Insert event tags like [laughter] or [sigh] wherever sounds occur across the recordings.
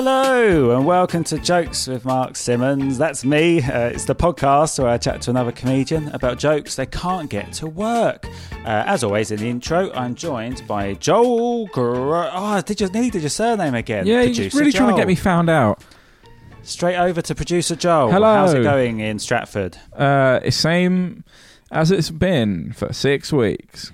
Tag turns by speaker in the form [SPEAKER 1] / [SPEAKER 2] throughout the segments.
[SPEAKER 1] Hello and welcome to Jokes with Mark Simmons. That's me. Uh, it's the podcast where I chat to another comedian about jokes they can't get to work. Uh, as always, in the intro, I'm joined by Joel. Gr- oh, did you nearly did your surname again?
[SPEAKER 2] Yeah, you're
[SPEAKER 1] Producer
[SPEAKER 2] really trying to get me found out.
[SPEAKER 1] straight over to producer Joel.
[SPEAKER 2] Hello.
[SPEAKER 1] How's it going in Stratford?
[SPEAKER 2] Uh, it's same as it's been for six weeks.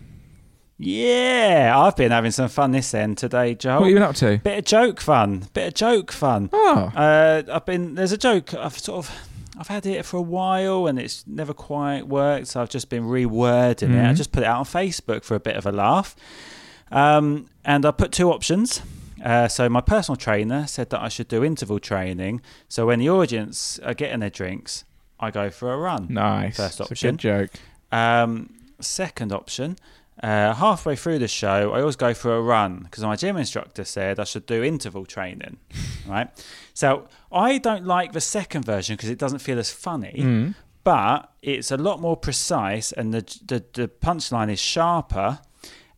[SPEAKER 1] Yeah, I've been having some fun this end today, Joel.
[SPEAKER 2] What have you been up to?
[SPEAKER 1] Bit of joke fun. Bit of joke fun.
[SPEAKER 2] Oh,
[SPEAKER 1] Uh, I've been there's a joke I've sort of I've had it for a while and it's never quite worked, so I've just been rewording it. I
[SPEAKER 2] Mhm.
[SPEAKER 1] just put it out on Facebook for a bit of a laugh, um, and I put two options. Uh, so my personal trainer said that I should do interval training. So when the audience are getting their drinks, I go for a run.
[SPEAKER 2] nice.
[SPEAKER 1] First
[SPEAKER 2] It's a
[SPEAKER 1] option.
[SPEAKER 2] good joke.
[SPEAKER 1] Um, second option, uh, halfway through the show, I always go for a run because my gym instructor said I should do interval training. [laughs] right. So I don't like the second version because it doesn't feel as funny,
[SPEAKER 2] Mm.
[SPEAKER 1] but it's a lot more precise and the the, the punchline is sharper.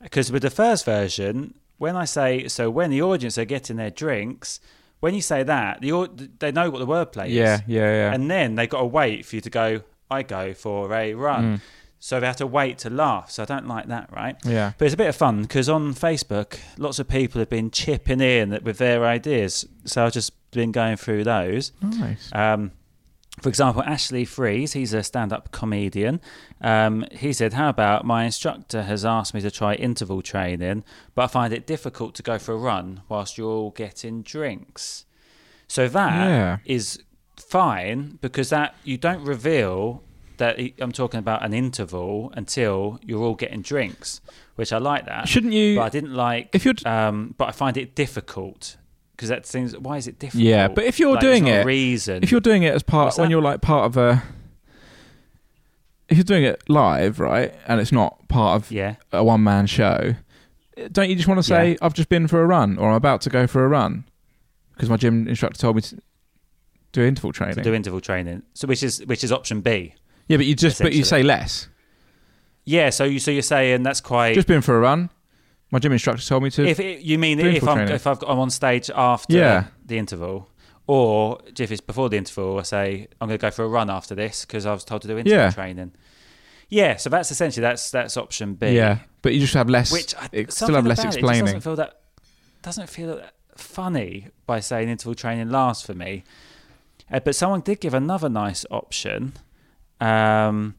[SPEAKER 1] Because with the first version, when I say so, when the audience are getting their drinks. When you say that, the they know what the wordplay is
[SPEAKER 2] Yeah, yeah, yeah.
[SPEAKER 1] and then they got to wait for you to go. I go for a run,
[SPEAKER 2] Mm.
[SPEAKER 1] So they have to wait to laugh. So I don't like that, right?
[SPEAKER 2] yeah.
[SPEAKER 1] But it's a bit of fun because on Facebook, lots of people have been chipping in with their ideas. So I've just been going through those.
[SPEAKER 2] Nice.
[SPEAKER 1] Um, for example, Ashley Freeze, he's a stand up comedian. Um, he said, How about my instructor has asked me to try interval training, but I find it difficult to go for a run whilst you're all getting drinks. So that is
[SPEAKER 2] Yeah.
[SPEAKER 1] fine because that you don't reveal that I'm talking about an interval until you're all getting drinks, which I like that.
[SPEAKER 2] Shouldn't you?
[SPEAKER 1] But I didn't like.
[SPEAKER 2] If you're d-
[SPEAKER 1] um, but I find it difficult because that seems. Why is it difficult?
[SPEAKER 2] Yeah, but if you're
[SPEAKER 1] Like,
[SPEAKER 2] doing it-
[SPEAKER 1] reason.
[SPEAKER 2] if you're doing it as part when you're like part of a, if you're doing it live, right, and it's not part of
[SPEAKER 1] yeah,
[SPEAKER 2] a one man show, don't you just want to say
[SPEAKER 1] Yeah.
[SPEAKER 2] I've just been for a run or I'm about to go for a run because my gym instructor told me to do interval training.
[SPEAKER 1] to do interval training. So which is which is option B.
[SPEAKER 2] yeah, but you just but you say less.
[SPEAKER 1] Yeah. So you so you're saying that's quite.
[SPEAKER 2] Just been for a run. My gym instructor told me to.
[SPEAKER 1] if it, you mean if I'm
[SPEAKER 2] training.
[SPEAKER 1] if I've got, I'm on stage after
[SPEAKER 2] Yeah.
[SPEAKER 1] the interval, or if it's before the interval, I say I'm going to go for a run after this because I was told to do interval
[SPEAKER 2] Yeah.
[SPEAKER 1] training. Yeah, so that's essentially that's that's option B.
[SPEAKER 2] yeah, but you just have less.
[SPEAKER 1] which I,
[SPEAKER 2] still have less
[SPEAKER 1] about it
[SPEAKER 2] explaining.
[SPEAKER 1] doesn't feel that doesn't feel funny by saying interval training lasts for me. Uh, but someone did give another nice option. Um,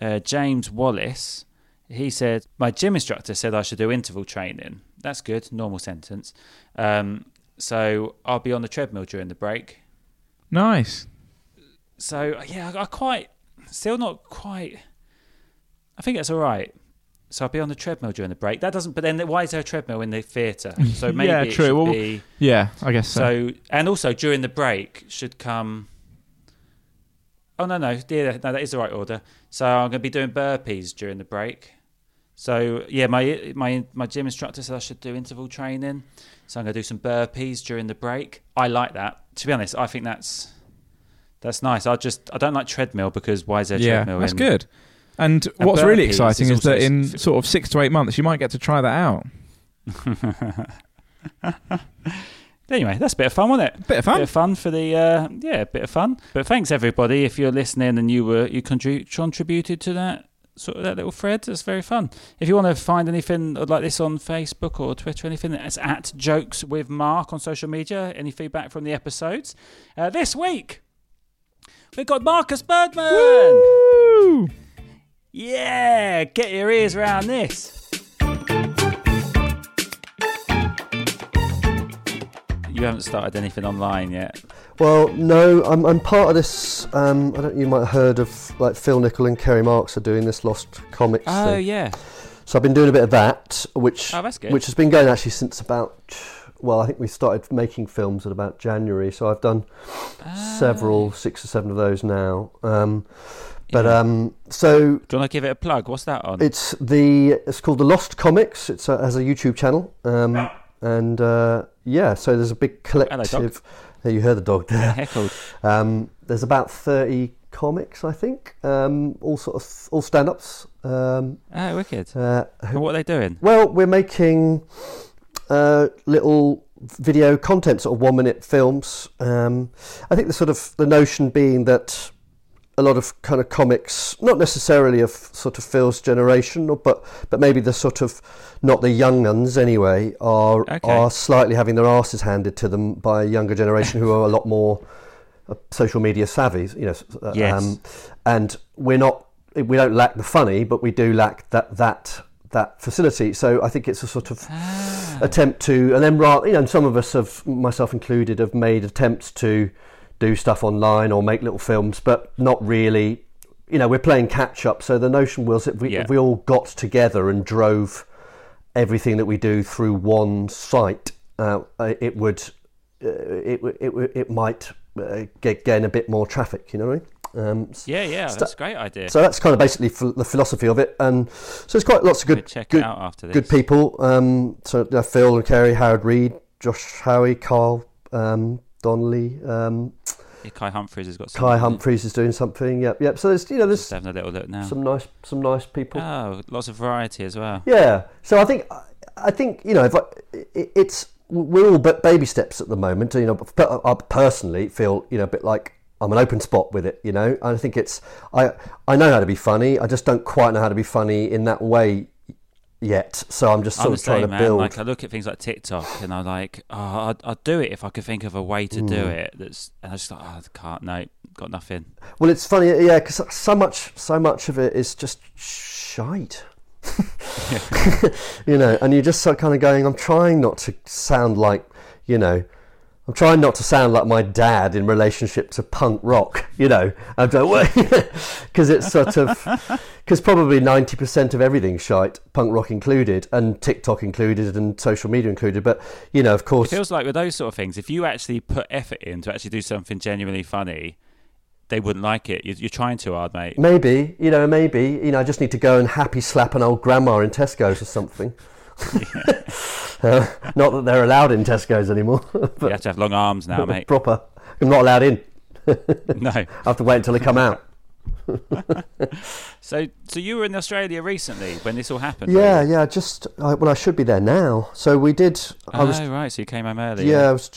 [SPEAKER 1] uh, James Wallace, he said, My gym instructor said I should do interval training. That's good, normal sentence. Um, so I'll be on the treadmill during the break.
[SPEAKER 2] Nice.
[SPEAKER 1] So yeah, I, I quite, still not quite. I think it's all right. So I'll be on the treadmill during the break. That doesn't. But then why is there a treadmill in the theatre? So [laughs] maybe
[SPEAKER 2] Yeah,
[SPEAKER 1] it
[SPEAKER 2] true.
[SPEAKER 1] should
[SPEAKER 2] Well,
[SPEAKER 1] be.
[SPEAKER 2] Yeah, I guess so.
[SPEAKER 1] So and also during the break should come. Oh no no yeah no that is the right order. So I'm going to be doing burpees during the break. So yeah, my my my gym instructor said I should do interval training. So I'm going to do some burpees during the break. I like that. To be honest, I think that's that's nice. I just I don't like treadmill because why is there a
[SPEAKER 2] yeah,
[SPEAKER 1] treadmill?
[SPEAKER 2] that's
[SPEAKER 1] in,
[SPEAKER 2] good. And,
[SPEAKER 1] And
[SPEAKER 2] what's really exciting
[SPEAKER 1] is
[SPEAKER 2] is that in
[SPEAKER 1] s-
[SPEAKER 2] sort of six to eight months, you might get to try that out. [laughs]
[SPEAKER 1] Anyway, that's a bit of fun, wasn't it?
[SPEAKER 2] Bit of fun.
[SPEAKER 1] Bit of fun for the uh, yeah, bit of fun. But thanks everybody if you're listening and you were you contrib- contributed to that sort of that little thread. That's very fun. If you want to find anything like this on Facebook or Twitter, or anything, it's at Jokes with Mark on social media. Any feedback from the episodes uh, this week? We've got Marcus Birdman.
[SPEAKER 2] Woo!
[SPEAKER 1] Yeah, get your ears around this. You haven't started anything online yet.
[SPEAKER 3] Well, no, I'm, I'm part of this. Um, I don't. You might have heard of like Phil Nichol and Kerry Marks are doing this Lost Comics
[SPEAKER 1] Oh
[SPEAKER 3] thing.
[SPEAKER 1] yeah.
[SPEAKER 3] So I've been doing a bit of that, which
[SPEAKER 1] Oh,
[SPEAKER 3] which has been going actually since about. Well, I think we started making films at about January, so I've done
[SPEAKER 1] Ah.
[SPEAKER 3] several, six or seven of those now. Um, but
[SPEAKER 1] Yeah.
[SPEAKER 3] um, so
[SPEAKER 1] Do you want to give it a plug? What's that on?
[SPEAKER 3] it's the it's called the Lost Comics. It's a, has a YouTube channel, um, and uh, yeah, so there's a big collective. Yeah, you heard the dog there. [laughs]
[SPEAKER 1] Heckled.
[SPEAKER 3] Um, there's about thirty comics, I think, um, all sort of all stand-ups. Um,
[SPEAKER 1] Oh, wicked.
[SPEAKER 3] uh,
[SPEAKER 1] And what are they doing?
[SPEAKER 3] well, we're making uh, little video content, sort of one-minute films. Um, I think the sort of the notion being that a lot of kind of comics, not necessarily of sort of Phil's generation, but but maybe the sort of not the young ones anyway, are
[SPEAKER 1] Okay.
[SPEAKER 3] are slightly having their asses handed to them by a younger generation who are a lot more uh, social media savvy. You know, uh,
[SPEAKER 1] Yes.
[SPEAKER 3] and we're not we don't lack the funny, but we do lack that that that facility. So I think it's a sort of
[SPEAKER 1] Ah.
[SPEAKER 3] attempt to, and then rather, you know, some of us have, myself included, have made attempts to do stuff online or make little films, but not really. You know, we're playing catch up. So the notion was that we,
[SPEAKER 1] Yeah.
[SPEAKER 3] if we all got together and drove everything that we do through one site, uh, it would, uh, it, it, it might uh, get, gain a bit more traffic. You know what I mean? Um,
[SPEAKER 1] Yeah, yeah,
[SPEAKER 3] Sta-
[SPEAKER 1] that's a great idea.
[SPEAKER 3] so that's kind of basically ph- the philosophy of it, and so it's quite lots of good,
[SPEAKER 1] check
[SPEAKER 3] good,
[SPEAKER 1] it out after this.
[SPEAKER 3] good people. Um, so uh, Phil and Kerry, Howard Read, Josh Howie, Carl um, Donnelly, um,
[SPEAKER 1] Yeah, Kai Humphries has got.
[SPEAKER 3] Kai. Humphries is doing something. Yep, yep. So there's you know
[SPEAKER 1] Just
[SPEAKER 3] there's
[SPEAKER 1] having a little look now.
[SPEAKER 3] some nice some nice people.
[SPEAKER 1] Oh, lots of variety as well.
[SPEAKER 3] Yeah. So I think I think you know if I, it's we're all but baby steps at the moment. You know, but I personally feel you know a bit like I'm an open spot with it. You know, I think it's I I know how to be funny. I just don't quite know how to be funny in that way yet. So I'm just sort
[SPEAKER 1] I'm
[SPEAKER 3] of trying
[SPEAKER 1] same,
[SPEAKER 3] to
[SPEAKER 1] man.
[SPEAKER 3] build.
[SPEAKER 1] Like I look at things like TikTok, and I'm like, oh, I'd, I'd do it if I could think of a way to do
[SPEAKER 3] Mm.
[SPEAKER 1] it. That's, and I just like, oh, I can't. No, got nothing.
[SPEAKER 3] Well, it's funny, yeah, because so much, so much of it is just shite. [laughs] [laughs] you know, and you're just so kind of going. I'm trying not to sound like, you know, I'm trying not to sound like my dad in relationship to punk rock. You know, I'm because [laughs] it's sort of because probably ninety percent of everything's shite, punk rock included, and TikTok included, and social media included. But you know, of course.
[SPEAKER 1] It feels like with those sort of things, if you actually put effort in to actually do something genuinely funny, they wouldn't like it. You're, you're trying too hard, mate.
[SPEAKER 3] Maybe, you know, maybe, you know, I just need to go and happy slap an old grandma in Tesco's or something. [laughs] Uh, [laughs] not that they're allowed in Tesco's anymore, [laughs]
[SPEAKER 1] you have to have long arms now, [laughs] mate.
[SPEAKER 3] proper. I'm not allowed in.
[SPEAKER 1] no.
[SPEAKER 3] I have to wait until they come out.
[SPEAKER 1] So, so you were in Australia recently when this all happened.
[SPEAKER 3] Yeah, yeah, just, I, well, I should be there now. So we did, I
[SPEAKER 1] Oh,
[SPEAKER 3] was,
[SPEAKER 1] right. So you came home early.
[SPEAKER 3] yeah, I was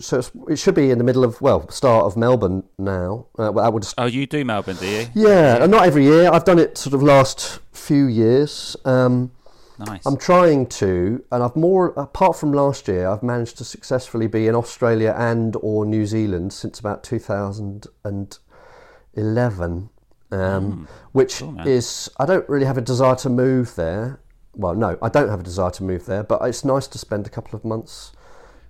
[SPEAKER 3] so it should be in the middle of, well, start of Melbourne now. Uh, well, I would
[SPEAKER 1] Oh, you do Melbourne, do you?
[SPEAKER 3] yeah, and not every year. I've done it sort of last few years. Um,
[SPEAKER 1] Nice.
[SPEAKER 3] I'm trying to, and I've more apart from last year, I've managed to successfully be in Australia and or New Zealand since about 2011, um, which
[SPEAKER 1] cool,
[SPEAKER 3] is I don't really have a desire to move there. Well, no, I don't have a desire to move there, but it's nice to spend a couple of months.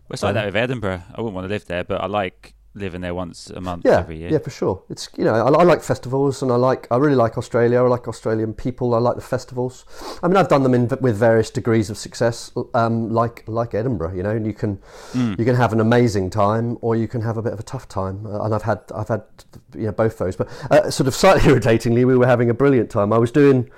[SPEAKER 1] Well, it's like that with Edinburgh. I wouldn't want to live there, but I like living there once a month
[SPEAKER 3] Yeah,
[SPEAKER 1] every year.
[SPEAKER 3] yeah, for sure. It's you know I, I like festivals and I like I really like Australia. I like Australian people. I like the festivals. I mean, I've done them in with various degrees of success, um, like like Edinburgh. You know, and you can
[SPEAKER 1] Mm.
[SPEAKER 3] you can have an amazing time or you can have a bit of a tough time. Uh, and I've had I've had you know both those. But uh, sort of slightly [laughs] irritatingly, we were having a brilliant time. I was doing.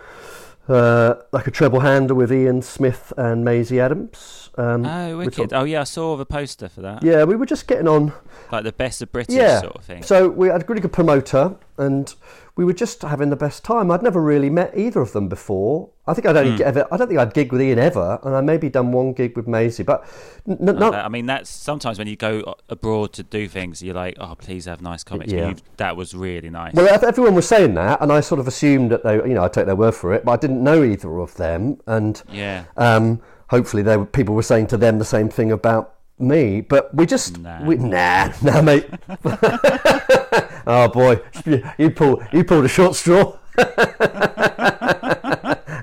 [SPEAKER 3] Uh, like a treble hander with Ian Smith and Maisie Adams. Um,
[SPEAKER 1] Oh, wicked. Oh, yeah, I saw the poster for that.
[SPEAKER 3] yeah, we were just getting on
[SPEAKER 1] Like the best of British
[SPEAKER 3] yeah.
[SPEAKER 1] sort of thing.
[SPEAKER 3] So we had a really good promoter, and we were just having the best time. I'd never really met either of them before. I think I'd only
[SPEAKER 1] Hmm.
[SPEAKER 3] ever. I don't think I'd gig with Ian ever, and I maybe done one gig with Maisie, but n- n-
[SPEAKER 1] Uh. I mean, that's sometimes when you go abroad to do things, you're like, oh, please have nice comics.
[SPEAKER 3] Yeah.
[SPEAKER 1] That was really nice.
[SPEAKER 3] Well, everyone was saying that, and I sort of assumed that they, you know, I take their word for it, but I didn't know either of them, and
[SPEAKER 1] yeah.
[SPEAKER 3] um, hopefully, they were, people were saying to them the same thing about me. But we just,
[SPEAKER 1] Nah.
[SPEAKER 3] we, nah, nah, mate. [laughs] [laughs] oh boy, you pulled, you pulled a short straw. [laughs]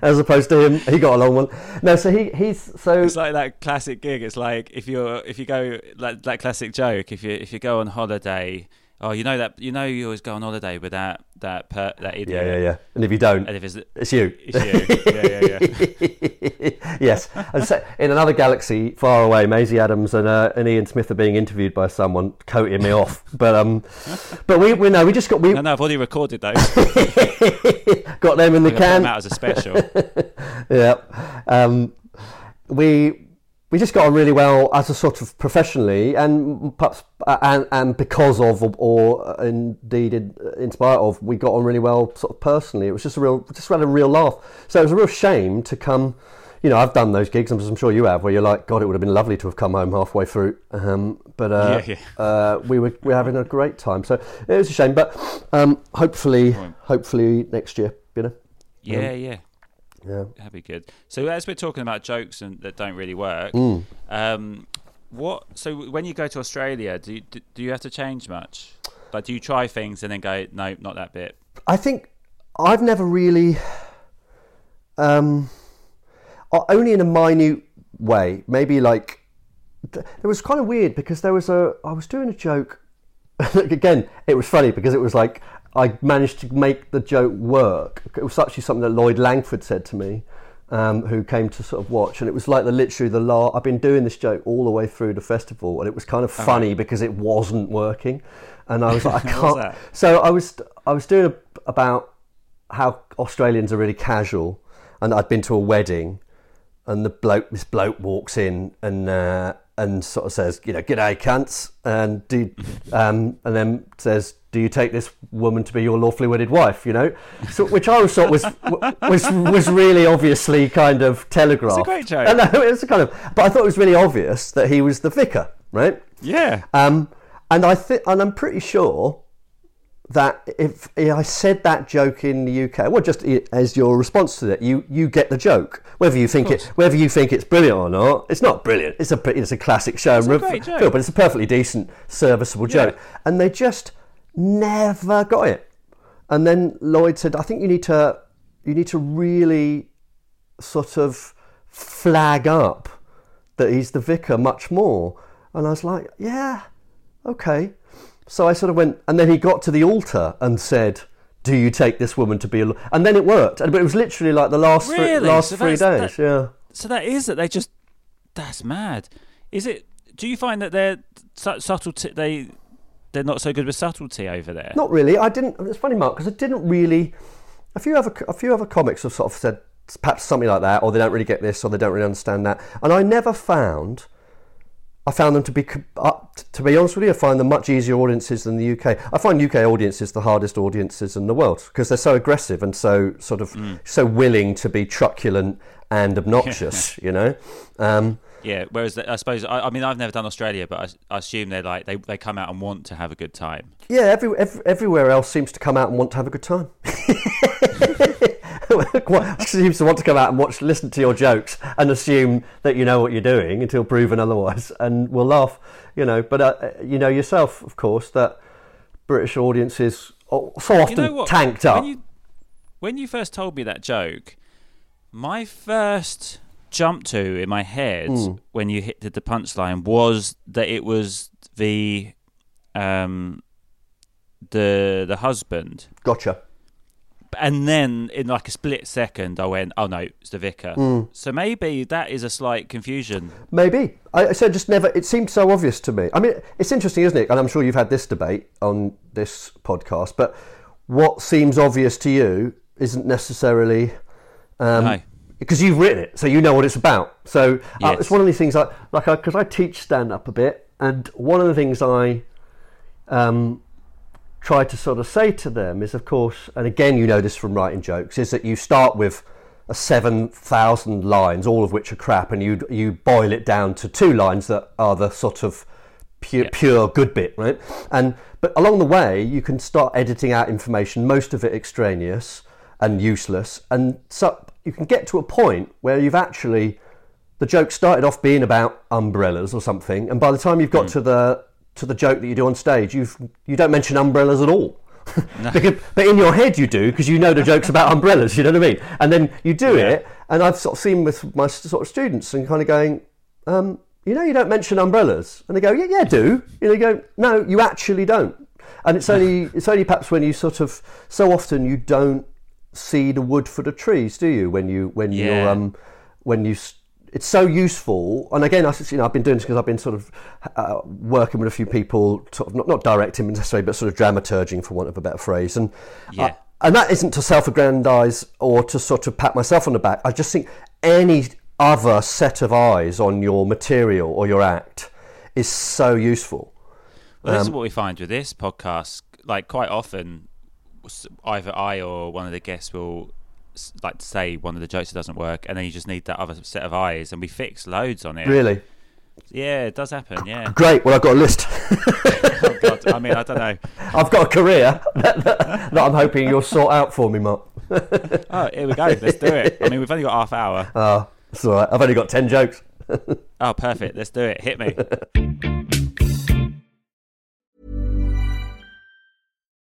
[SPEAKER 3] As opposed to him, he got a long one. No, so he, he's so.
[SPEAKER 1] It's like that classic gig. It's like if you're if you go like that classic joke. If you if you go on holiday, oh, you know that you know you always go on holiday with that that per, that idiot.
[SPEAKER 3] yeah, yeah, yeah. And if you don't,
[SPEAKER 1] And if it's
[SPEAKER 3] it's you.
[SPEAKER 1] it's you, yeah, yeah, yeah. [laughs]
[SPEAKER 3] yes. And so, in another galaxy far away, Maisie Adams and, uh, and Ian Smith are being interviewed by someone coating me off. But um, but we we know we just got we
[SPEAKER 1] No, no, I've already recorded those. [laughs]
[SPEAKER 3] got them in the
[SPEAKER 1] We're gonna put
[SPEAKER 3] can.
[SPEAKER 1] them out as a special. [laughs]
[SPEAKER 3] yeah. Um, we we just got on really well as a sort of professionally, and perhaps and and because of or, or indeed in, in spite of, we got on really well sort of personally. It was just a real, just had a real laugh. So it was a real shame to come. You know, I've done those gigs, as I'm sure you have, where you're like, God, it would have been lovely to have come home halfway through. Um, but uh,
[SPEAKER 1] Yeah,
[SPEAKER 3] Uh, we were we were having a great time. So it was a shame, but um, hopefully, hopefully next year, you know.
[SPEAKER 1] yeah, yeah.
[SPEAKER 3] Yeah.
[SPEAKER 1] That'd be good. So as we're talking about jokes and that don't really work,
[SPEAKER 3] Mm.
[SPEAKER 1] um, what? So when you go to Australia, do you, do, do you have to change much? Like, do you try things and then go, no, not that bit?
[SPEAKER 3] I think I've never really, um, only in a minute way. Maybe like it was kind of weird because there was a I was doing a joke. [laughs] Again, it was funny because it was like I managed to make the joke work. It was actually something that Lloyd Langford said to me, um, who came to sort of watch, and it was like the literally the la I've been doing this joke all the way through the festival, and it was kind of funny because it wasn't working, and I was like, I [laughs] can't. So I was I was doing a, about how Australians are really casual, and I'd been to a wedding, and the bloke, this bloke walks in and uh, and sort of says, you know, "G'day, cunts," and do, um, and then says, "Do you take this woman to be your lawfully wedded wife?" You know, so which I always thought was was was really obviously kind of telegraphed.
[SPEAKER 1] It's a
[SPEAKER 3] great joke. It was kind of, but I thought it was really obvious that he was the vicar, right?
[SPEAKER 1] Yeah.
[SPEAKER 3] Um, and I think, and I'm pretty sure that if I said that joke in the UK, well, just as your response to it, you you get the joke, whether you think it, whether you think it's brilliant or not. It's not brilliant. It's a it's a classic show,
[SPEAKER 1] It's a great
[SPEAKER 3] feel,
[SPEAKER 1] joke.
[SPEAKER 3] but it's a perfectly decent, serviceable
[SPEAKER 1] Yeah.
[SPEAKER 3] joke. And they just never got it. And then Lloyd said, "I think you need to you need to really sort of flag up that he's the vicar much more." And I was like, "Yeah, okay." So I sort of went, and then he got to the altar and said, "Do you take this woman to be a?" lo-" And then it worked, and but it was literally like the last three, last
[SPEAKER 1] So
[SPEAKER 3] three days.
[SPEAKER 1] that-
[SPEAKER 3] yeah.
[SPEAKER 1] So that is that they just that's mad. Is it? Do you find that they're su- subtlety? They they're not so good with subtlety over there.
[SPEAKER 3] Not really. I didn't. It's funny, Mark, because I didn't really. A few other a few other comics have sort of said perhaps something like that, or they don't really get this, or they don't really understand that. And I never found. I found them to be, to be honest with you, I find them much easier audiences than the UK. I find UK audiences the hardest audiences in the world because they're so aggressive and so sort of so willing to be truculent and obnoxious. [laughs] You know. Um,
[SPEAKER 1] Yeah. Whereas I suppose I, I mean I've never done Australia, but I, I assume they're like they they come out and want to have a good time.
[SPEAKER 3] Yeah, every, every, everywhere else seems to come out and want to have a good time. [laughs] seems to want to come out and watch, listen to your jokes, and assume that you know what you're doing until proven otherwise, [laughs] and will laugh. You know, but uh, you know yourself, of course, that British audiences are so often
[SPEAKER 1] you know
[SPEAKER 3] tanked up.
[SPEAKER 1] When you, when you first told me that joke, my first jump to in my head
[SPEAKER 3] Hmm.
[SPEAKER 1] when you hit did the punchline was that it was the um the the husband.
[SPEAKER 3] Gotcha.
[SPEAKER 1] And then in like a split second I went, Oh no, it's the vicar.
[SPEAKER 3] Hmm.
[SPEAKER 1] So maybe that is a slight confusion.
[SPEAKER 3] Maybe. I I said just never. It seemed so obvious to me. I mean, it's interesting, isn't it? And I'm sure you've had this debate on this podcast. But what seems obvious to you isn't necessarily um,
[SPEAKER 1] No.
[SPEAKER 3] Because you've written it, so you know what it's about. So uh,
[SPEAKER 1] Yes.
[SPEAKER 3] it's one of these things. I, like because I, teach stand up a bit, and one of the things I um, try to sort of say to them is, of course, and again, you know this from writing jokes, is that you start with a seven thousand lines, all of which are crap, and you you boil it down to two lines that are the sort of pure,
[SPEAKER 1] Yeah.
[SPEAKER 3] pure good bit, right? And but along the way, you can start editing out information, most of it extraneous and useless, and so you can get to a point where you've actually the joke started off being about umbrellas or something, and by the time you've got to the to the joke that you do on stage, you've you don't mention umbrellas at all. [laughs] because, but in your head you do because you know the joke's about umbrellas. You know what I mean? And then you do
[SPEAKER 1] Yeah.
[SPEAKER 3] it, and I've sort of seen with my sort of students and kind of going, um, you know, you don't mention umbrellas, and they go, yeah, yeah, I do. You know, you go, no, you actually don't. And it's [laughs] only it's only perhaps when you sort of so often you don't see the wood for the trees, do you? When you when you're um, when you it's so useful. And again, I you know I've been doing this because I've been sort of uh, working with a few people, sort of not not directing necessarily, but sort of dramaturging, for want of a better phrase. And
[SPEAKER 1] Yeah.
[SPEAKER 3] and that isn't to self-aggrandise or to sort of pat myself on the back. I just think any other set of eyes on your material or your act is so useful.
[SPEAKER 1] Well, this is
[SPEAKER 3] Um,
[SPEAKER 1] what we find with this podcast. Like quite often, either I or one of the guests will like say one of the jokes that doesn't work, and then you just need that other set of eyes, and we fix loads on it.
[SPEAKER 3] Really
[SPEAKER 1] Yeah, it does happen. Yeah. [laughs]
[SPEAKER 3] great. Well, I've got a list. [laughs]
[SPEAKER 1] oh God. I mean, I don't know.
[SPEAKER 3] I've got a career that, [laughs] that, that I'm hoping you'll sort out for me, Mark.
[SPEAKER 1] Oh, here we go. Let's do it. I mean, we've only got half hour.
[SPEAKER 3] Oh, it's all right. I've only got 10 jokes.
[SPEAKER 1] Oh, perfect. Let's do it. Hit me.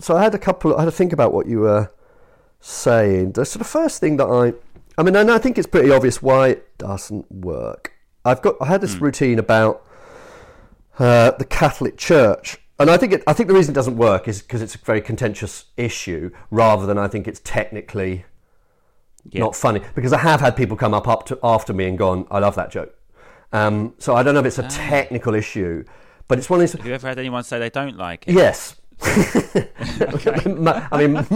[SPEAKER 3] So I had a couple, I had to think about what you were saying. So the first thing that I, I mean, and I think it's pretty obvious why it doesn't work. I've got, I had this routine about uh, the Catholic Church. And I think it, I think the reason it doesn't work is because it's a very contentious issue, rather than I think it's technically
[SPEAKER 1] Yeah.
[SPEAKER 3] not funny. Because I have had people come up up to after me and gone, "I love that joke." Um, so I don't know if it's a technical issue, but it's one of these.
[SPEAKER 1] Have you ever had anyone say they don't like it?
[SPEAKER 3] Yes. [laughs] I mean,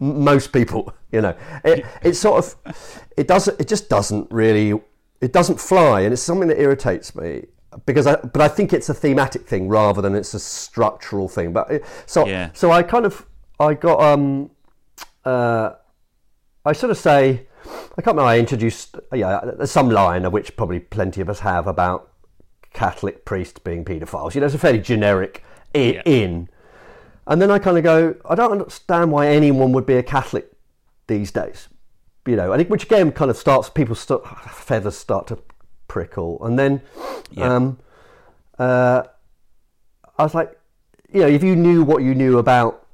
[SPEAKER 3] most people, you know, it, it sort of, it doesn't, it just doesn't really, it doesn't fly, and it's something that irritates me because I, but I think it's a thematic thing rather than it's a structural thing. But it, so,
[SPEAKER 1] Yeah.
[SPEAKER 3] so I kind of, I got, um, uh, I sort of say, I can't remember. I introduced, yeah, there's some line of which probably plenty of us have about Catholic priests being paedophiles. You know, it's a fairly generic i-
[SPEAKER 1] Yeah.
[SPEAKER 3] in. And then I kind of go, I don't understand why anyone would be a Catholic these days. You know, I think which again kind of starts people start feathers start to prickle, and then
[SPEAKER 1] Yeah.
[SPEAKER 3] um, uh, I was like, you know, if you knew what you knew about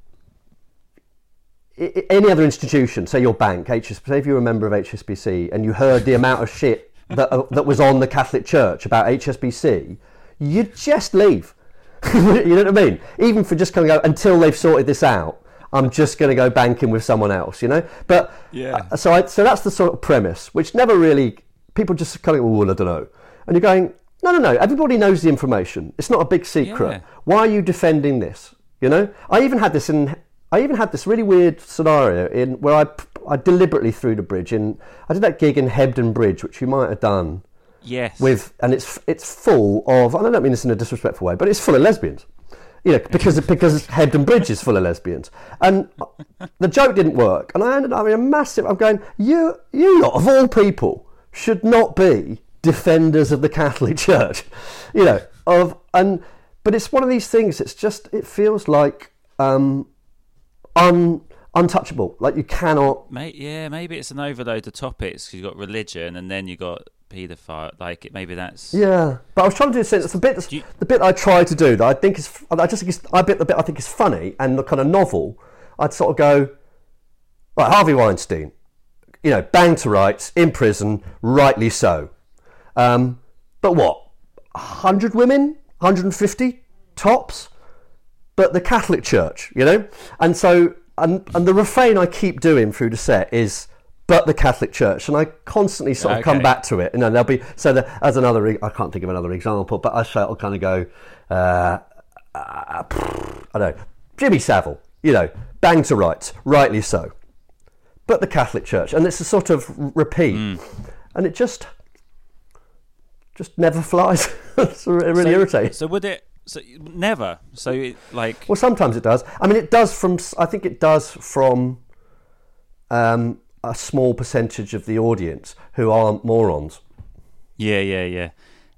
[SPEAKER 3] any other institution, say your bank, HSBC, say if you're a member of HSBC, and you heard the amount of shit that uh, that was on the Catholic Church about HSBC, you'd just leave. [laughs] you know what I mean? Even for just kind of go until they've sorted this out. I'm just going to go banking with someone else, you know. But
[SPEAKER 1] Yeah.
[SPEAKER 3] uh, so I, so that's the sort of premise, which never really people just kind of well, I don't know, and you're going, no, no, no. Everybody knows the information. It's not a big secret.
[SPEAKER 1] Yeah.
[SPEAKER 3] Why are you defending this? You know, I even had this in. I even had this really weird scenario in where I, I deliberately threw the bridge in. I did that gig in Hebden Bridge, which you might have done
[SPEAKER 1] Yes.
[SPEAKER 3] with, and it's it's full of. and I don't mean this in a disrespectful way, but it's full of lesbians. You know, because because Hebden Bridge is full of lesbians, and the joke didn't work, and I ended up in a massive. I'm going, you you lot of all people should not be defenders of the Catholic [laughs] Church, you know, of and but it's one of these things. It's just it feels like um, un untouchable. Like you cannot.
[SPEAKER 1] Mate, yeah, maybe it's an overload of topics 'cause you've got religion and then you've got paedophile. Like, it- maybe that's.
[SPEAKER 3] Yeah, but I was trying to do a sense. It's the bit,
[SPEAKER 1] you-
[SPEAKER 3] the bit I try to do that I think is, I just think it's, I bit the bit I think is funny and the kind of novel. I'd sort of go, right, Harvey Weinstein, you know, banged to rights in prison, rightly so. Um, but what, hundred women, hundred and fifty tops, but the Catholic Church, you know, and so and and the refrain I keep doing through the set is. But the Catholic Church, and I constantly sort of come back to it. You know, there'll be so that as another. I can't think of another example, but I shall kind of go. Uh, uh, I don't know, Jimmy Savile. You know, bang to rights, rightly so. But the Catholic Church, and it's a sort of repeat, and it just just never flies. [laughs] it's really
[SPEAKER 1] so,
[SPEAKER 3] irritating.
[SPEAKER 1] So, would it. So, never. So, it, like.
[SPEAKER 3] Well, sometimes it does. I mean, it does from. I think it does from um, a small percentage of the audience who aren't morons.
[SPEAKER 1] Yeah, yeah, yeah.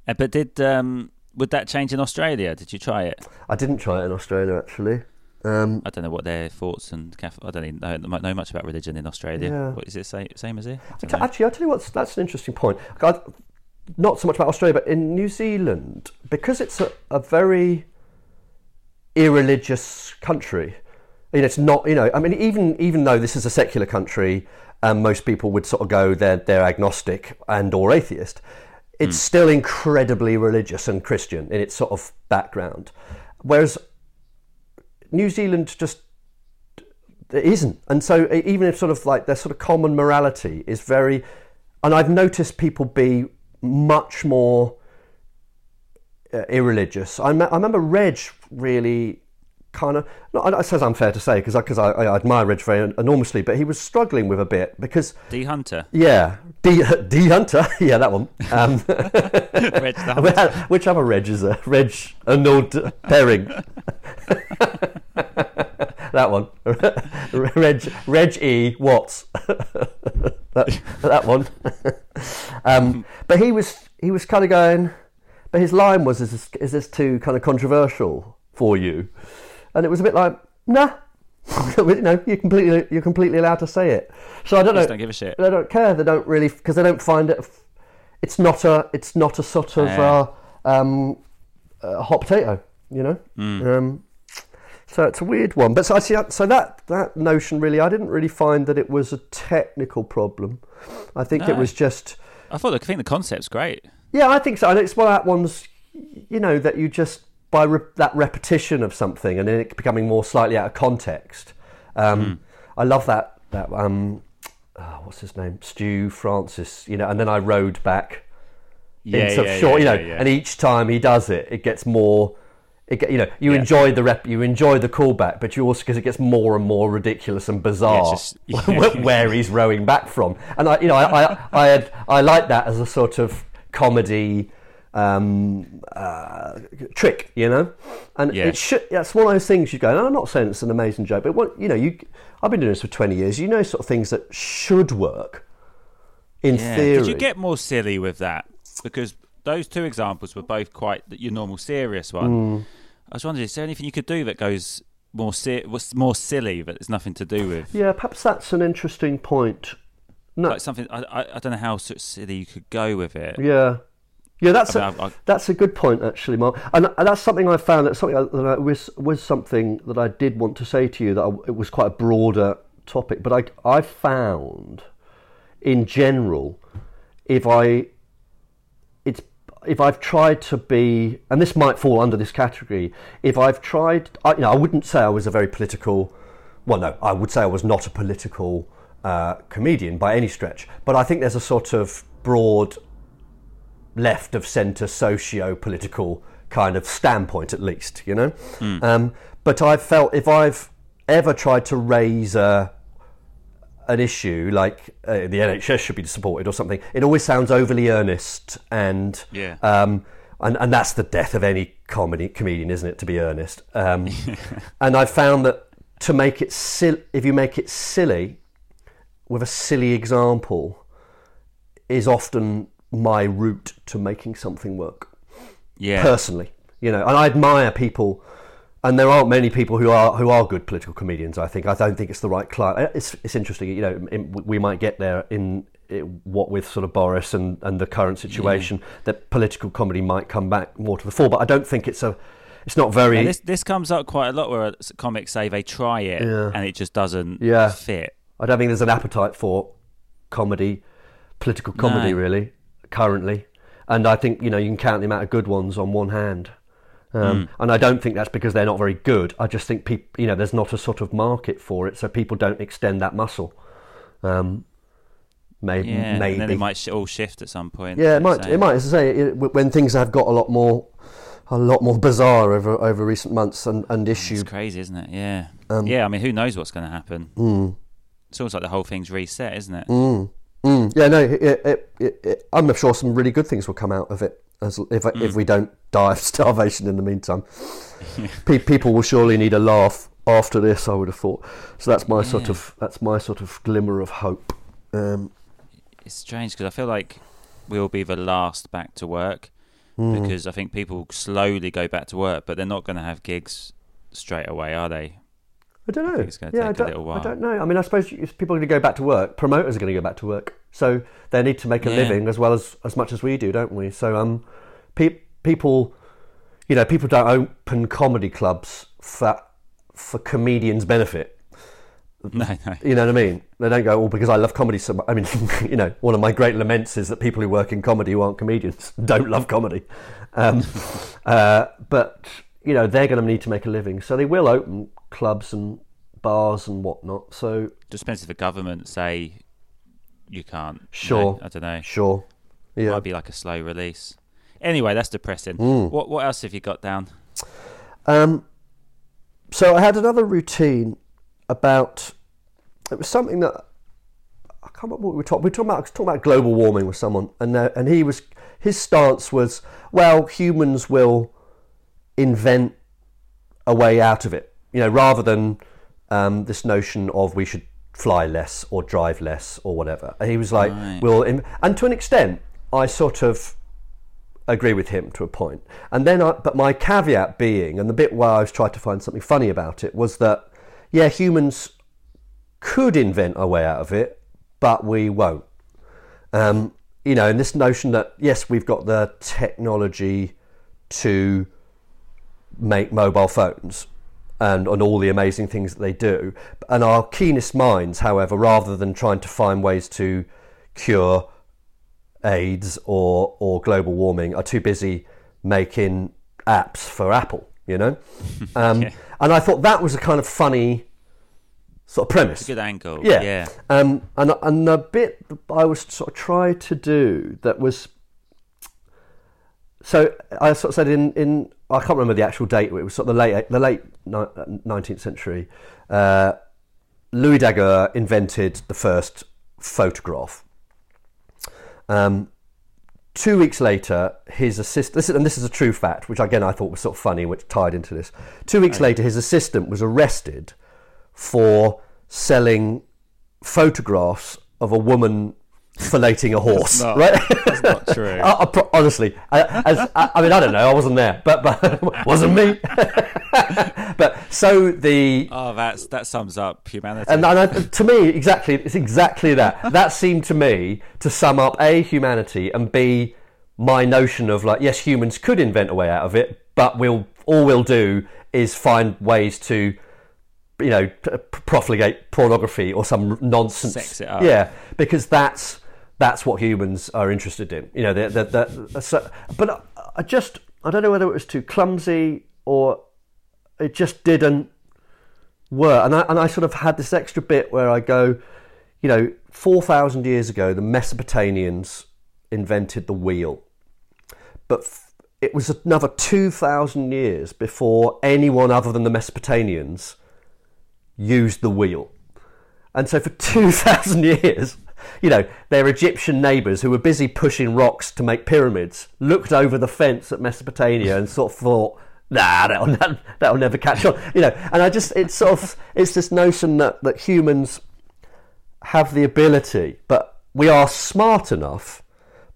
[SPEAKER 1] Uh, but did. um Would that change in Australia? Did you try it?
[SPEAKER 3] I didn't try it in Australia actually. Um,
[SPEAKER 1] I don't know what their thoughts and. I don't even know, know much about religion in Australia.
[SPEAKER 3] Yeah.
[SPEAKER 1] What is it same, same as here? I don't
[SPEAKER 3] T-
[SPEAKER 1] know.
[SPEAKER 3] Actually, I'll tell you what, that's an interesting point. I, not so much about Australia, but in New Zealand, because it's a, a very irreligious country, you know, it's not, you know, I mean, even even though this is a secular country, and most people would sort of go they're, they're agnostic and or atheist, it's still incredibly religious and Christian in its sort of background. Whereas New Zealand just isn't. And so even if sort of like their sort of common morality is very, and I've noticed people be much more uh, irreligious. I, me- I remember Reg really kind of, no, I, I suppose unfair to say because I, 'cause I, I admire Reg very enormously, but he was struggling with a bit because,
[SPEAKER 1] D Hunter.
[SPEAKER 3] yeah, D, D Hunter, [laughs] yeah, that one. Um, [laughs]
[SPEAKER 1] Reg the [laughs] Hunter.
[SPEAKER 3] which other Reg is a Reg Arnold Herring? that one. Reg Reg E Watts. that, that one. um, but he was he was kind of going. But his line was, "Is this, is this too kind of controversial for you?" And it was a bit like, "Nah." [laughs] you know, you're completely you're completely allowed to say it. So I don't know.
[SPEAKER 1] Just don't give a shit.
[SPEAKER 3] They don't care. They don't really because they don't find it. It's not a. It's not a sort of
[SPEAKER 1] Yeah.
[SPEAKER 3] uh, um, uh, hot potato. You know.
[SPEAKER 1] Hmm.
[SPEAKER 3] Um, so it's a weird one. But so I see. So that that notion really, I didn't really find that it was a technical problem. I think it was just.
[SPEAKER 1] I thought. I think the concept's great.
[SPEAKER 3] Yeah, I think so. And it's one of that ones, you know, that you just by re- that repetition of something and then it becoming more slightly out of context. Um, I love that that um, oh, what's his name, Stu Francis. You know, and then I rode back
[SPEAKER 1] Yeah,
[SPEAKER 3] into
[SPEAKER 1] yeah,
[SPEAKER 3] short,
[SPEAKER 1] yeah,
[SPEAKER 3] you know,
[SPEAKER 1] yeah,
[SPEAKER 3] and each time he does it, it gets more. It get, you know, you enjoy the rep, you enjoy the callback, but you also because it gets more and more ridiculous and bizarre
[SPEAKER 1] just- [laughs] [laughs]
[SPEAKER 3] where he's rowing back from. And I, you know, I, I, I had, I like that as a sort of comedy um, uh, trick, you know. And
[SPEAKER 1] Yeah.
[SPEAKER 3] it should. That's one of those things you go. And I'm not saying it's an amazing joke, but what you know, you, I've been doing this for 20 years. You know, sort of things that should work in
[SPEAKER 1] Yeah.
[SPEAKER 3] theory.
[SPEAKER 1] Did you get more silly with that? Because those two examples were both quite your normal serious one.
[SPEAKER 3] Mm.
[SPEAKER 1] I was wondering, is there anything you could do that goes more si- more silly that it's nothing to do with?
[SPEAKER 3] Yeah, perhaps that's an interesting point. No,
[SPEAKER 1] Like something I, I I don't know how silly you could go with it.
[SPEAKER 3] Yeah, yeah, that's
[SPEAKER 1] I
[SPEAKER 3] a,
[SPEAKER 1] mean, I- I-
[SPEAKER 3] that's a good point actually, Mark. And, and that's something I found. That's something that I, was was something that I did want to say to you. That it was quite a broader topic, but I I found, in general, if I, it's if I've tried to be, and this might fall under this category. If I've tried, I, you know, I wouldn't say I was a very political. Well, no, I would say I was not a political uh, comedian by any stretch. But I think there's a sort of broad left of centre socio political kind of standpoint, at least, you know. Um, but I felt if I've ever tried to raise a an issue like uh, the NHS should be supported or something, it always sounds overly earnest and
[SPEAKER 1] Yeah.
[SPEAKER 3] um, and and that's the death of any comedy comedian, isn't it? To be earnest, um, [laughs] and I found that to make it sil- if you make it silly with a silly example is often my route to making something work
[SPEAKER 1] Yeah.
[SPEAKER 3] personally. You know, and I admire people, and there aren't many people who are who are good political comedians. I think I don't think it's the right client. Uh, it's it's interesting. You know, in, we might get there in. It, what with sort of Boris and, and the current situation, that political comedy might come back more to the fore. But I don't think it's a, it's not very.
[SPEAKER 1] And this this comes up quite a lot where comics say they try it
[SPEAKER 3] Yeah.
[SPEAKER 1] and it just doesn't
[SPEAKER 3] Yeah.
[SPEAKER 1] fit.
[SPEAKER 3] I don't think there's an appetite for comedy, political comedy,
[SPEAKER 1] No.
[SPEAKER 3] really, currently. And I think, you know, you can count the amount of good ones on one hand. Um, And I don't think that's because they're not very good. I just think, people, you know, there's not a sort of market for it, so people don't extend that muscle. Um, may-
[SPEAKER 1] Yeah,
[SPEAKER 3] maybe.
[SPEAKER 1] and then it might all shift at some point.
[SPEAKER 3] Yeah, it might.
[SPEAKER 1] you
[SPEAKER 3] It might. As I say, it, when things have got a lot more, a lot more bizarre over over recent months and and issues.
[SPEAKER 1] It's crazy, isn't it? Yeah.
[SPEAKER 3] Um,
[SPEAKER 1] yeah, I mean, who knows what's going to happen?
[SPEAKER 3] Mm.
[SPEAKER 1] It's almost like the whole thing's reset, isn't it?
[SPEAKER 3] Mm. Mm. Yeah, no, it, it, it, I'm sure some really good things will come out of it as if
[SPEAKER 1] Mm.
[SPEAKER 3] if we don't die of [laughs] starvation in the meantime. [laughs] Pe- people will surely need a laugh after this. I would have thought. So that's my sort of that's my sort of glimmer of hope. Um,
[SPEAKER 1] It's strange because I feel like we'll be the last back to work
[SPEAKER 3] Mm.
[SPEAKER 1] because I think people slowly go back to work, but they're not going to have gigs straight away, are they?
[SPEAKER 3] I don't know.
[SPEAKER 1] think it's gonna
[SPEAKER 3] yeah,
[SPEAKER 1] take
[SPEAKER 3] I
[SPEAKER 1] a
[SPEAKER 3] don't,
[SPEAKER 1] little while.
[SPEAKER 3] I don't know. I mean, I suppose people are going to go back to work. Promoters are going to go back to work, so they need to make a
[SPEAKER 1] Yeah.
[SPEAKER 3] living as well as as much as we do, don't we? So, um, pe- people, you know, people don't open comedy clubs for for comedians' benefit. [laughs]
[SPEAKER 1] No, no.
[SPEAKER 3] You know what I mean? They don't go, oh, because I love comedy so much. I mean, [laughs] you know, one of my great laments is that people who work in comedy who aren't comedians [laughs] don't love comedy. Um, uh, but, you know, they're going to need to make a living. So they will open clubs and bars and whatnot. So,
[SPEAKER 1] Just if the government say you can't. you
[SPEAKER 3] Sure.
[SPEAKER 1] know, I don't know.
[SPEAKER 3] sure. Yeah.
[SPEAKER 1] it might be like a slow release. Anyway, that's depressing.
[SPEAKER 3] Mm.
[SPEAKER 1] What what else have you got down?
[SPEAKER 3] Um, so I had another routine about it was something that I can't remember what we were talking. We were talking about talking about global warming with someone, and uh, and he was his stance was well, humans will invent a way out of it. You know, rather than um, this notion of we should fly less or drive less or whatever. And he was like,
[SPEAKER 1] Right.
[SPEAKER 3] we'll, and to an extent, I sort of agree with him to a point. And then, I, but my caveat being, and the bit where I was trying to find something funny about it, was that yeah, humans could invent a way out of it, but we won't. Um, you know, and this notion that yes, we've got the technology to make mobile phones and on all the amazing things that they do. And our keenest minds, however, rather than trying to find ways to cure AIDS or or global warming, are too busy making apps for Apple. You know, [laughs] um,
[SPEAKER 1] Yeah.
[SPEAKER 3] and I thought that was a kind of funny sort of premise.
[SPEAKER 1] A good angle.
[SPEAKER 3] Yeah.
[SPEAKER 1] Yeah.
[SPEAKER 3] Um, and and the bit I was sort of trying to do that was so I sort of said in, in I can't remember the actual date. It was sort of the late the late nineteenth century. Uh, Louis Daguerre invented the first photograph. Um, two weeks later, his assistant, this is, and this is a true fact, which again I thought was sort of funny, which tied into this. Two weeks later, his assistant was arrested for selling photographs of a woman filleting a horse.
[SPEAKER 1] not-
[SPEAKER 3] right?
[SPEAKER 1] that's not true. [laughs]
[SPEAKER 3] Uh, uh, I, I honestly, I, as, I, mean, I don't know. I wasn't there, but, but [laughs] wasn't me. [laughs] but so the
[SPEAKER 1] Oh, that's that sums up humanity.
[SPEAKER 3] and, and I, to me, exactly, it's exactly that. That seemed to me to sum up a humanity and b my notion of like, yes, humans could invent a way out of it, but we'll all we'll do is find ways to, you know, p- profligate pornography or some nonsense.
[SPEAKER 1] Sex it up.
[SPEAKER 3] Yeah, because that's that's what humans are interested in. You know, the, the, the, so, but I, just I don't know whether it was too clumsy or it just didn't work. And I, and I sort of had this extra bit where I go, you know, 4,000 years ago, the Mesopotamians invented the wheel. but it was another 2,000 years before anyone other than the Mesopotamians used the wheel. And so for [laughs] 2,000 years, you know, their Egyptian neighbours who were busy pushing rocks to make pyramids looked over the fence at Mesopotamia and sort of thought, nah, that'll, [laughs] that'll never catch on. You know, and I just, it's sort of, it's this notion that, that humans have the ability, but we are smart enough,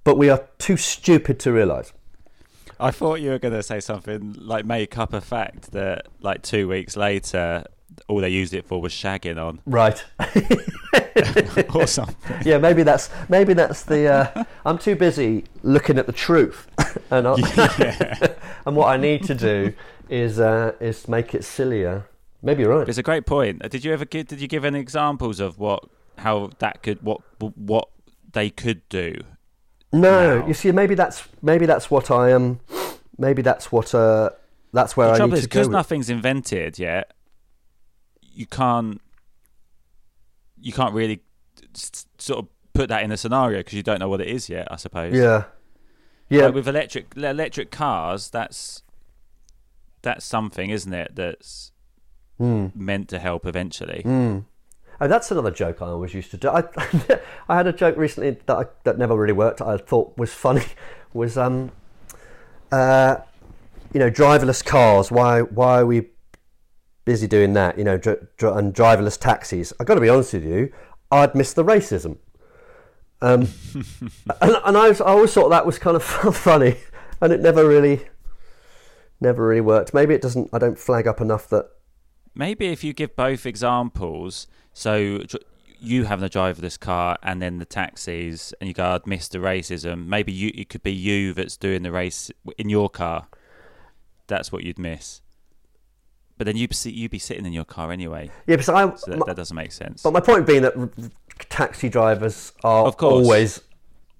[SPEAKER 3] but we are too stupid to realise.
[SPEAKER 1] I thought you were going to say something like make up a fact that, like, two weeks later, all they used it for was shagging on.
[SPEAKER 3] Right. [laughs]
[SPEAKER 1] or something.
[SPEAKER 3] Yeah, maybe that's maybe that's the. Uh, [laughs] I'm too busy looking at the truth, and I, [laughs]
[SPEAKER 1] Yeah.
[SPEAKER 3] and what I need to do is uh, is make it sillier. Maybe you're right.
[SPEAKER 1] It's a great point. Did you ever give? Did you give any examples of what how that could what what they could do?
[SPEAKER 3] No,
[SPEAKER 1] now?
[SPEAKER 3] you see, maybe that's maybe that's what I am. maybe that's what uh, that's where
[SPEAKER 1] the
[SPEAKER 3] I
[SPEAKER 1] trouble
[SPEAKER 3] need
[SPEAKER 1] is
[SPEAKER 3] to go.
[SPEAKER 1] because nothing's invented yet. You can't you can't really sort of put that in a scenario because you don't know what it is yet. I suppose.
[SPEAKER 3] Yeah, yeah.
[SPEAKER 1] Like with electric electric cars, that's that's something, isn't it? That's
[SPEAKER 3] Hmm.
[SPEAKER 1] meant to help eventually.
[SPEAKER 3] Mm. Oh, that's another joke I always used to do. I, [laughs] I had a joke recently that I, that never really worked. I thought was funny. [laughs] Was um, uh, you know, driverless cars. Why why are we busy doing that? You know, dr- dr- and driverless taxis. I've got to be honest with you. I'd miss the racism. Um, [laughs] and, and I, was, I always thought that was kind of [laughs] funny, and it never really, never really worked. Maybe it doesn't. I don't flag up enough that
[SPEAKER 1] Maybe if you give both examples, so you having a driverless car and then the taxis, and you go, "I'd miss the racism." Maybe you it could be you that's doing the race in your car. That's what you'd miss. But then you'd be, you'd be sitting in your car anyway.
[SPEAKER 3] Yeah, because I.
[SPEAKER 1] So that, that doesn't make sense.
[SPEAKER 3] But my point being that taxi drivers are
[SPEAKER 1] Of course.
[SPEAKER 3] always,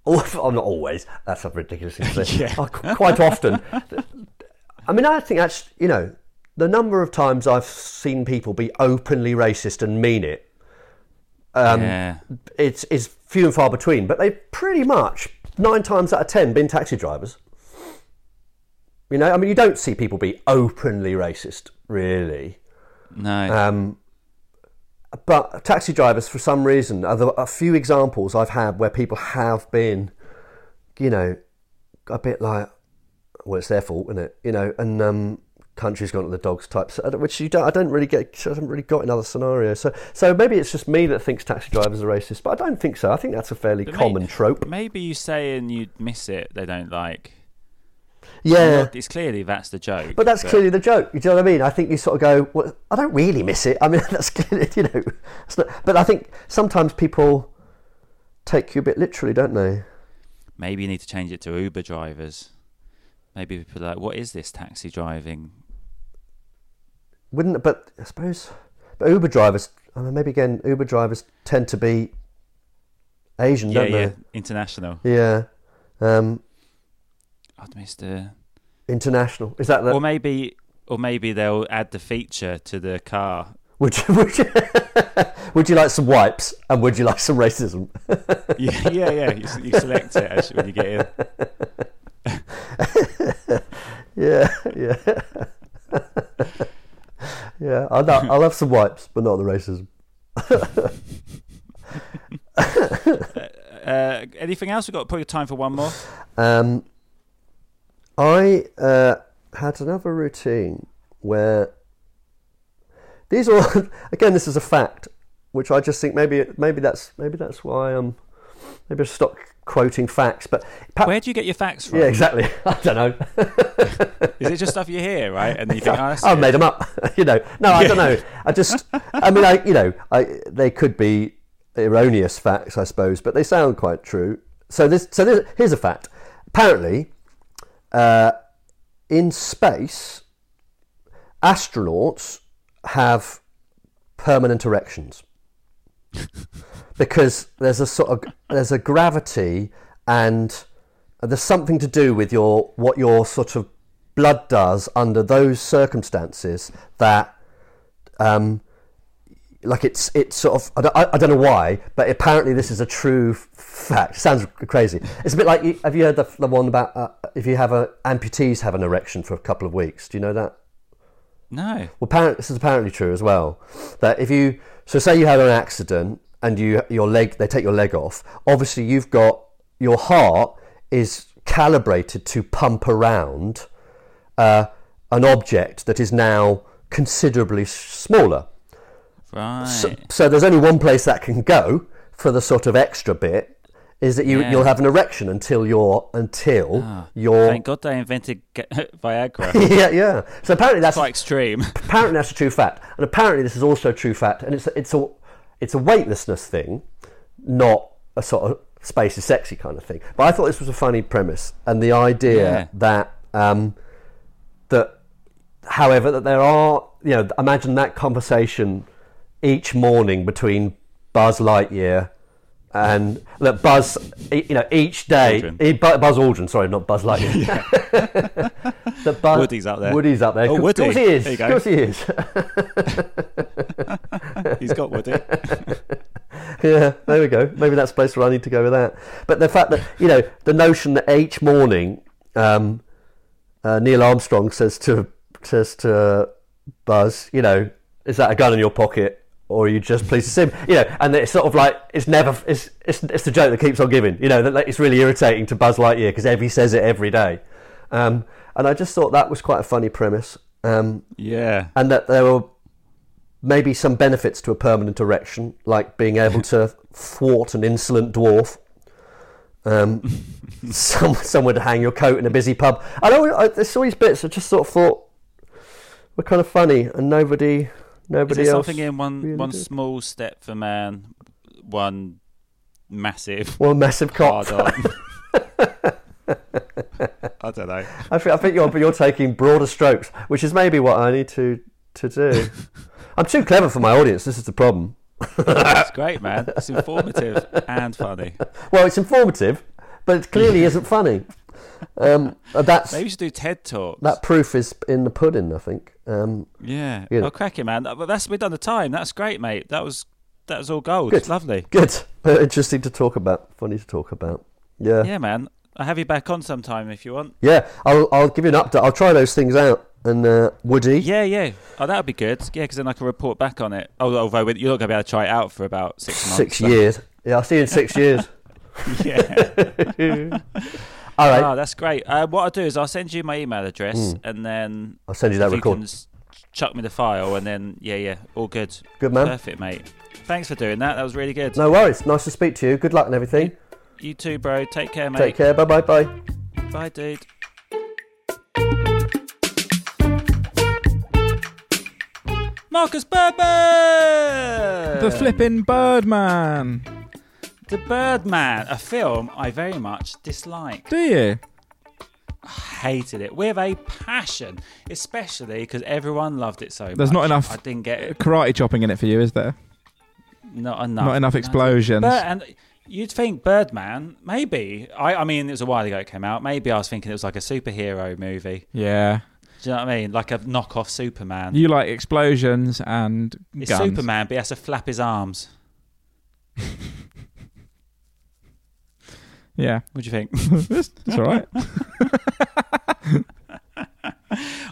[SPEAKER 3] oh, not always. That's a ridiculous thing to say. [laughs]
[SPEAKER 1] Yeah.
[SPEAKER 3] Quite often. I mean, I think that's you know, the number of times I've seen people be openly racist and mean it, um,
[SPEAKER 1] Yeah.
[SPEAKER 3] it's is few and far between. But they've pretty much nine times out of ten been taxi drivers. You know, I mean, you don't see people be openly racist, really.
[SPEAKER 1] no.
[SPEAKER 3] Um, but taxi drivers, for some reason, are the, a few examples I've had where people have been, you know, a bit like, well, it's their fault, isn't it? You know, and um, country's gone to the dogs type, which you don't, I don't really get, I haven't really got in other scenarios. So, so maybe it's just me that thinks taxi drivers are racist, but I don't think so. I think that's a fairly
[SPEAKER 1] But
[SPEAKER 3] common
[SPEAKER 1] may-
[SPEAKER 3] trope.
[SPEAKER 1] Maybe you saying you'd miss it, they don't like.
[SPEAKER 3] Yeah.
[SPEAKER 1] It's clearly that's the joke.
[SPEAKER 3] But that's clearly the joke. You know what I mean? I think you sort of go, well, I don't really miss it. I mean, [laughs] that's clearly, you know. Not, but I think sometimes people take you a bit literally, don't they?
[SPEAKER 1] Maybe you need to change it to Uber drivers. Maybe people are like, what is this taxi driving?
[SPEAKER 3] Wouldn't but I suppose but Uber drivers I mean maybe again Uber drivers tend to be Asian,
[SPEAKER 1] yeah,
[SPEAKER 3] don't
[SPEAKER 1] yeah,
[SPEAKER 3] they?
[SPEAKER 1] international.
[SPEAKER 3] Yeah. Um
[SPEAKER 1] I'd the.
[SPEAKER 3] international. Is that the
[SPEAKER 1] Or maybe, or maybe they'll add the feature to the car.
[SPEAKER 3] would you, [laughs] would you would you like some wipes and would you like some racism? [laughs]
[SPEAKER 1] yeah, yeah, yeah. You, you select it as, when you get in. [laughs]
[SPEAKER 3] yeah, yeah. yeah, I'll, I'll have some wipes, but not the racism.
[SPEAKER 1] Uh, anything else? We've got probably time for one more.
[SPEAKER 3] Um, I uh, had another routine where these are [laughs] again. This is a fact, which I just think maybe maybe that's maybe that's why um maybe I stop quoting facts. But
[SPEAKER 1] Where do you get your facts from?
[SPEAKER 3] yeah, exactly. [laughs] I don't know. [laughs]
[SPEAKER 1] Is it just stuff you hear, right? And then you think, oh,
[SPEAKER 3] I've made them up. you know, no, I don't know. I just, I mean, I, you know, I, they could be erroneous facts, I suppose, but they sound quite true. So this, so this, here's a fact. Apparently, uh, in space, astronauts have permanent erections. [laughs] Because there's a sort of there's a gravity and there's something to do with your what your sort of blood does under those circumstances that um, like it's it's sort of I don't, I, I don't know why, but apparently this is a true fact. Sounds crazy. It's a bit like you- have you heard the, the one about uh, if you have a amputees have an erection for a couple of weeks? Do you know that?
[SPEAKER 1] No.
[SPEAKER 3] Well, apparently, this is apparently true as well. That if you so say you have an accident and you your leg they take your leg off, obviously you've got your heart is calibrated to pump around uh, an object that is now considerably smaller.
[SPEAKER 1] Right.
[SPEAKER 3] So, so there's only one place that can go for the sort of extra bit is that you
[SPEAKER 1] Yeah.
[SPEAKER 3] you'll have an erection until you're until
[SPEAKER 1] Ah,
[SPEAKER 3] you're
[SPEAKER 1] Thank God they invented [laughs] Viagra. [laughs]
[SPEAKER 3] yeah yeah. So apparently that's
[SPEAKER 1] Quite extreme. [laughs]
[SPEAKER 3] apparently that's a true fact, and apparently this is also a true fact, and it's it's a it's a weightlessness thing, not a sort of space is sexy kind of thing. But I thought this was a funny premise, and the idea
[SPEAKER 1] Yeah.
[SPEAKER 3] that um, that however that there are you know imagine that conversation each morning between Buzz Lightyear. And that Buzz, you know, each day,
[SPEAKER 1] Aldrin.
[SPEAKER 3] Buzz Aldrin, sorry, not Buzz Lightyear. [laughs] [laughs] that Buzz,
[SPEAKER 1] Woody's up there.
[SPEAKER 3] Woody's up there.
[SPEAKER 1] Oh,
[SPEAKER 3] Of
[SPEAKER 1] Woody.
[SPEAKER 3] course he is.
[SPEAKER 1] There you
[SPEAKER 3] Of course he is. [laughs]
[SPEAKER 1] He's got Woody.
[SPEAKER 3] yeah, there we go. Maybe that's the place where I need to go with that. But the fact that you know the notion that each morning um, uh, Neil Armstrong says to says to Buzz, you know, is that a gun in your pocket? Or are you just pleased to see him? You know, and it's sort of like it's never it's it's, it's the joke that keeps on giving. You know, that like, it's really irritating to Buzz Lightyear because Evie says it every day, um, and I just thought that was quite a funny premise. Um,
[SPEAKER 1] Yeah.
[SPEAKER 3] and that there were maybe some benefits to a permanent erection, like being able to [laughs] thwart an insolent dwarf. Um, [laughs] some, somewhere to hang your coat in a busy pub. I know I, there's all these bits I just sort of thought were kind of funny, and nobody,
[SPEAKER 1] Is
[SPEAKER 3] nobody
[SPEAKER 1] there
[SPEAKER 3] else.
[SPEAKER 1] something in one
[SPEAKER 3] really
[SPEAKER 1] one
[SPEAKER 3] did.
[SPEAKER 1] small step for man, one massive
[SPEAKER 3] One massive cock. [laughs]
[SPEAKER 1] I don't know.
[SPEAKER 3] I think, I think you're, you're taking broader strokes, which is maybe what I need to to do. [laughs] I'm too clever for my audience. This is the problem.
[SPEAKER 1] It's great, man. It's informative and funny. [laughs]
[SPEAKER 3] Well, it's informative, but it clearly isn't funny. Um, uh, that's
[SPEAKER 1] Maybe you should do TED talks.
[SPEAKER 3] that proof is in the pudding. I think. Um,
[SPEAKER 1] yeah.
[SPEAKER 3] you know.
[SPEAKER 1] Oh, cracking, man. But that's we've done the time. That's great, mate. That was that was all gold.
[SPEAKER 3] Good.
[SPEAKER 1] Lovely.
[SPEAKER 3] good, [laughs] Uh, interesting to talk about. Funny to talk about. Yeah, yeah.
[SPEAKER 1] Yeah, man. I'll have you back on sometime if you want.
[SPEAKER 3] Yeah, I'll I'll give you an update. I'll try those things out. And uh, Woody,
[SPEAKER 1] Yeah, yeah. Oh, that would be good. Yeah, because then I can report back on it. Oh, although you're not going to be able to try it out for about six months.
[SPEAKER 3] six
[SPEAKER 1] so-
[SPEAKER 3] years. Yeah, I'll see you in six years. [laughs]
[SPEAKER 1] Yeah. [laughs]
[SPEAKER 3] All right,
[SPEAKER 1] Oh, that's great. Uh, what I'll do is I'll send you my email address and then
[SPEAKER 3] I'll send you that record.
[SPEAKER 1] You can chuck me the file and then yeah, yeah, all good.
[SPEAKER 3] Good man.
[SPEAKER 1] Perfect, mate. Thanks for doing that. That was really good.
[SPEAKER 3] No worries. Nice to speak to you. Good luck and everything.
[SPEAKER 1] You too, bro. Take care, mate.
[SPEAKER 3] Take care. Bye bye bye.
[SPEAKER 1] Bye, dude. Marcus Birdman!
[SPEAKER 2] The flipping Birdman.
[SPEAKER 1] The Birdman, a film I very much dislike.
[SPEAKER 2] Do you?
[SPEAKER 1] Hated it with a passion, especially because everyone loved it so much.
[SPEAKER 2] There's not enough
[SPEAKER 1] I didn't get it.
[SPEAKER 2] karate chopping in it for you, is there?
[SPEAKER 1] Not enough.
[SPEAKER 2] Not enough explosions.
[SPEAKER 1] But, and you'd think Birdman, maybe. I, I mean, it was a while ago it came out. Maybe I was thinking it was like a superhero movie.
[SPEAKER 2] Yeah.
[SPEAKER 1] Do you know what I mean? Like a knockoff Superman.
[SPEAKER 2] You like explosions and
[SPEAKER 1] it's
[SPEAKER 2] guns.
[SPEAKER 1] Superman, but he has to flap his arms. [laughs]
[SPEAKER 2] Yeah.
[SPEAKER 1] What do you think? [laughs]
[SPEAKER 2] it's, it's all right. [laughs]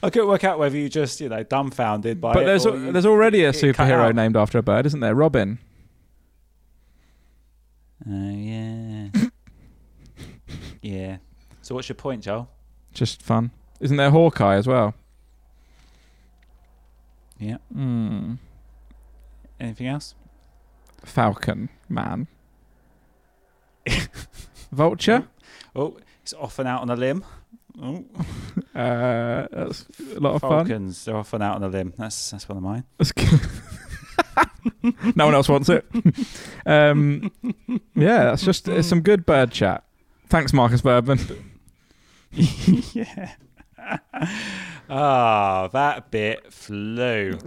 [SPEAKER 1] I couldn't work out whether you just, you know, dumbfounded by
[SPEAKER 2] but
[SPEAKER 1] it.
[SPEAKER 2] there's
[SPEAKER 1] or you-
[SPEAKER 2] there's already a
[SPEAKER 1] it cut
[SPEAKER 2] superhero
[SPEAKER 1] out.
[SPEAKER 2] named after a bird, isn't there? Robin.
[SPEAKER 1] Oh, yeah. [laughs] yeah. So what's your point, Joel?
[SPEAKER 2] Just fun. Isn't there Hawkeye as well?
[SPEAKER 1] Yeah.
[SPEAKER 2] Hmm.
[SPEAKER 1] Anything else?
[SPEAKER 2] Falcon Man. Vulture.
[SPEAKER 1] Oh, it's off and out on a limb. Oh, [laughs]
[SPEAKER 2] Uh, that's a lot of fun.
[SPEAKER 1] Falcons, they're off and out on a limb. That's that's one of mine. [laughs]
[SPEAKER 2] No one else wants it. Um, yeah, that's just it's some good bird chat. Thanks, Marcus Bourbon. [laughs]
[SPEAKER 1] yeah. Ah, that bit flew.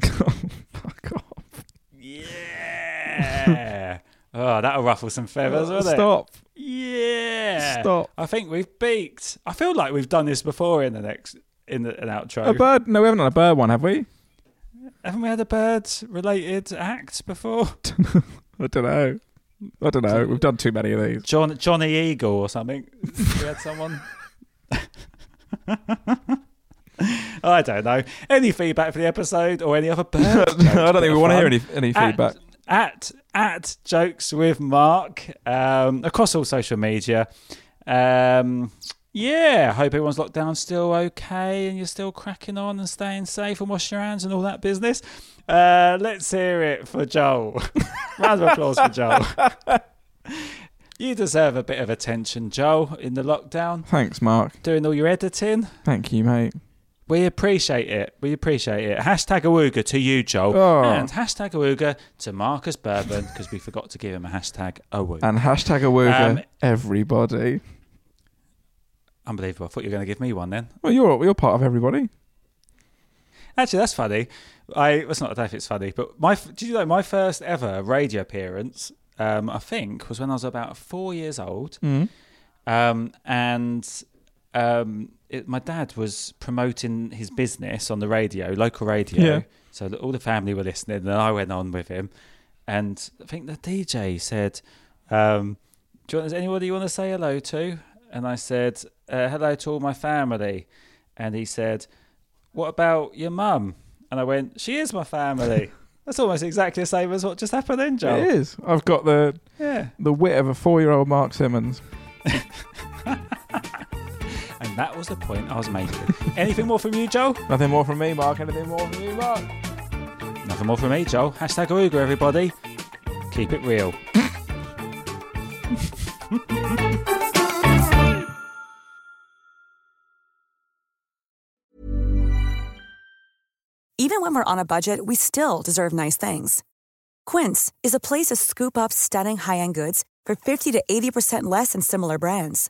[SPEAKER 2] Fuck off.
[SPEAKER 1] Yeah. Oh, that'll ruffle some feathers, won't it?
[SPEAKER 2] Stop.
[SPEAKER 1] Yeah.
[SPEAKER 2] Stop.
[SPEAKER 1] I think we've peaked. I feel like we've done this before in the next in the, an outro.
[SPEAKER 2] A bird? No, we haven't done a bird one, have we?
[SPEAKER 1] haven't we had a bird related act before? [laughs]
[SPEAKER 2] I don't know. I don't know. We've done too many of these.
[SPEAKER 1] John Johnny Eagle or something. we had someone. [laughs] I don't know. Any feedback for the episode or any other bird? [laughs]
[SPEAKER 2] I don't think we want to hear any any feedback.
[SPEAKER 1] At at at jokes with Mark um, across all social media. Um, yeah, hope everyone's locked down still okay and you're still cracking on and staying safe and washing your hands and all that business. Uh, let's hear it for Joel. [laughs] Round of applause for Joel. [laughs] You deserve a bit of attention, Joel, in the lockdown.
[SPEAKER 2] Thanks, Mark.
[SPEAKER 1] Doing all your editing.
[SPEAKER 2] Thank you, mate.
[SPEAKER 1] We appreciate it. We appreciate it. Hashtag Awooga to you, Joel.
[SPEAKER 2] Oh.
[SPEAKER 1] And hashtag Awooga to Marcus Bourbon because we forgot to give him a hashtag Awooga.
[SPEAKER 2] And hashtag Awooga,
[SPEAKER 1] Um,
[SPEAKER 2] everybody.
[SPEAKER 1] Unbelievable. I thought you were going to give me one then.
[SPEAKER 2] Well, you're you're part of everybody.
[SPEAKER 1] Actually, that's funny. I it's not. I don't know if it's funny, but my do you know my first ever radio appearance? Um, I think was when I was about four years old,
[SPEAKER 2] Mm.
[SPEAKER 1] um, and um, it, my dad was promoting his business on the radio, local radio.
[SPEAKER 2] Yeah.
[SPEAKER 1] So that all the family were listening, and I went on with him. And I think the DJ said, um, "Do you want, is anybody you want to say hello to?" And I said, uh, "Hello to all my family." And he said, "What about your mum?" And I went, "She is my family." [laughs] That's almost exactly the same as what just happened then, Joe.
[SPEAKER 2] It is. I've got the
[SPEAKER 1] Yeah.
[SPEAKER 2] the wit of a four year old Mark Simmons. [laughs]
[SPEAKER 1] And that was the point I was making. [laughs] Anything more from you, Joe?
[SPEAKER 2] Nothing more from me, Mark. Anything more from you, Mark?
[SPEAKER 1] Nothing more from me, Joe. Hashtag Awooga, everybody. Keep it real. [laughs]
[SPEAKER 4] Even when we're on a budget, we still deserve nice things. Quince is a place to scoop up stunning high end goods for 50 to 80% less than similar brands.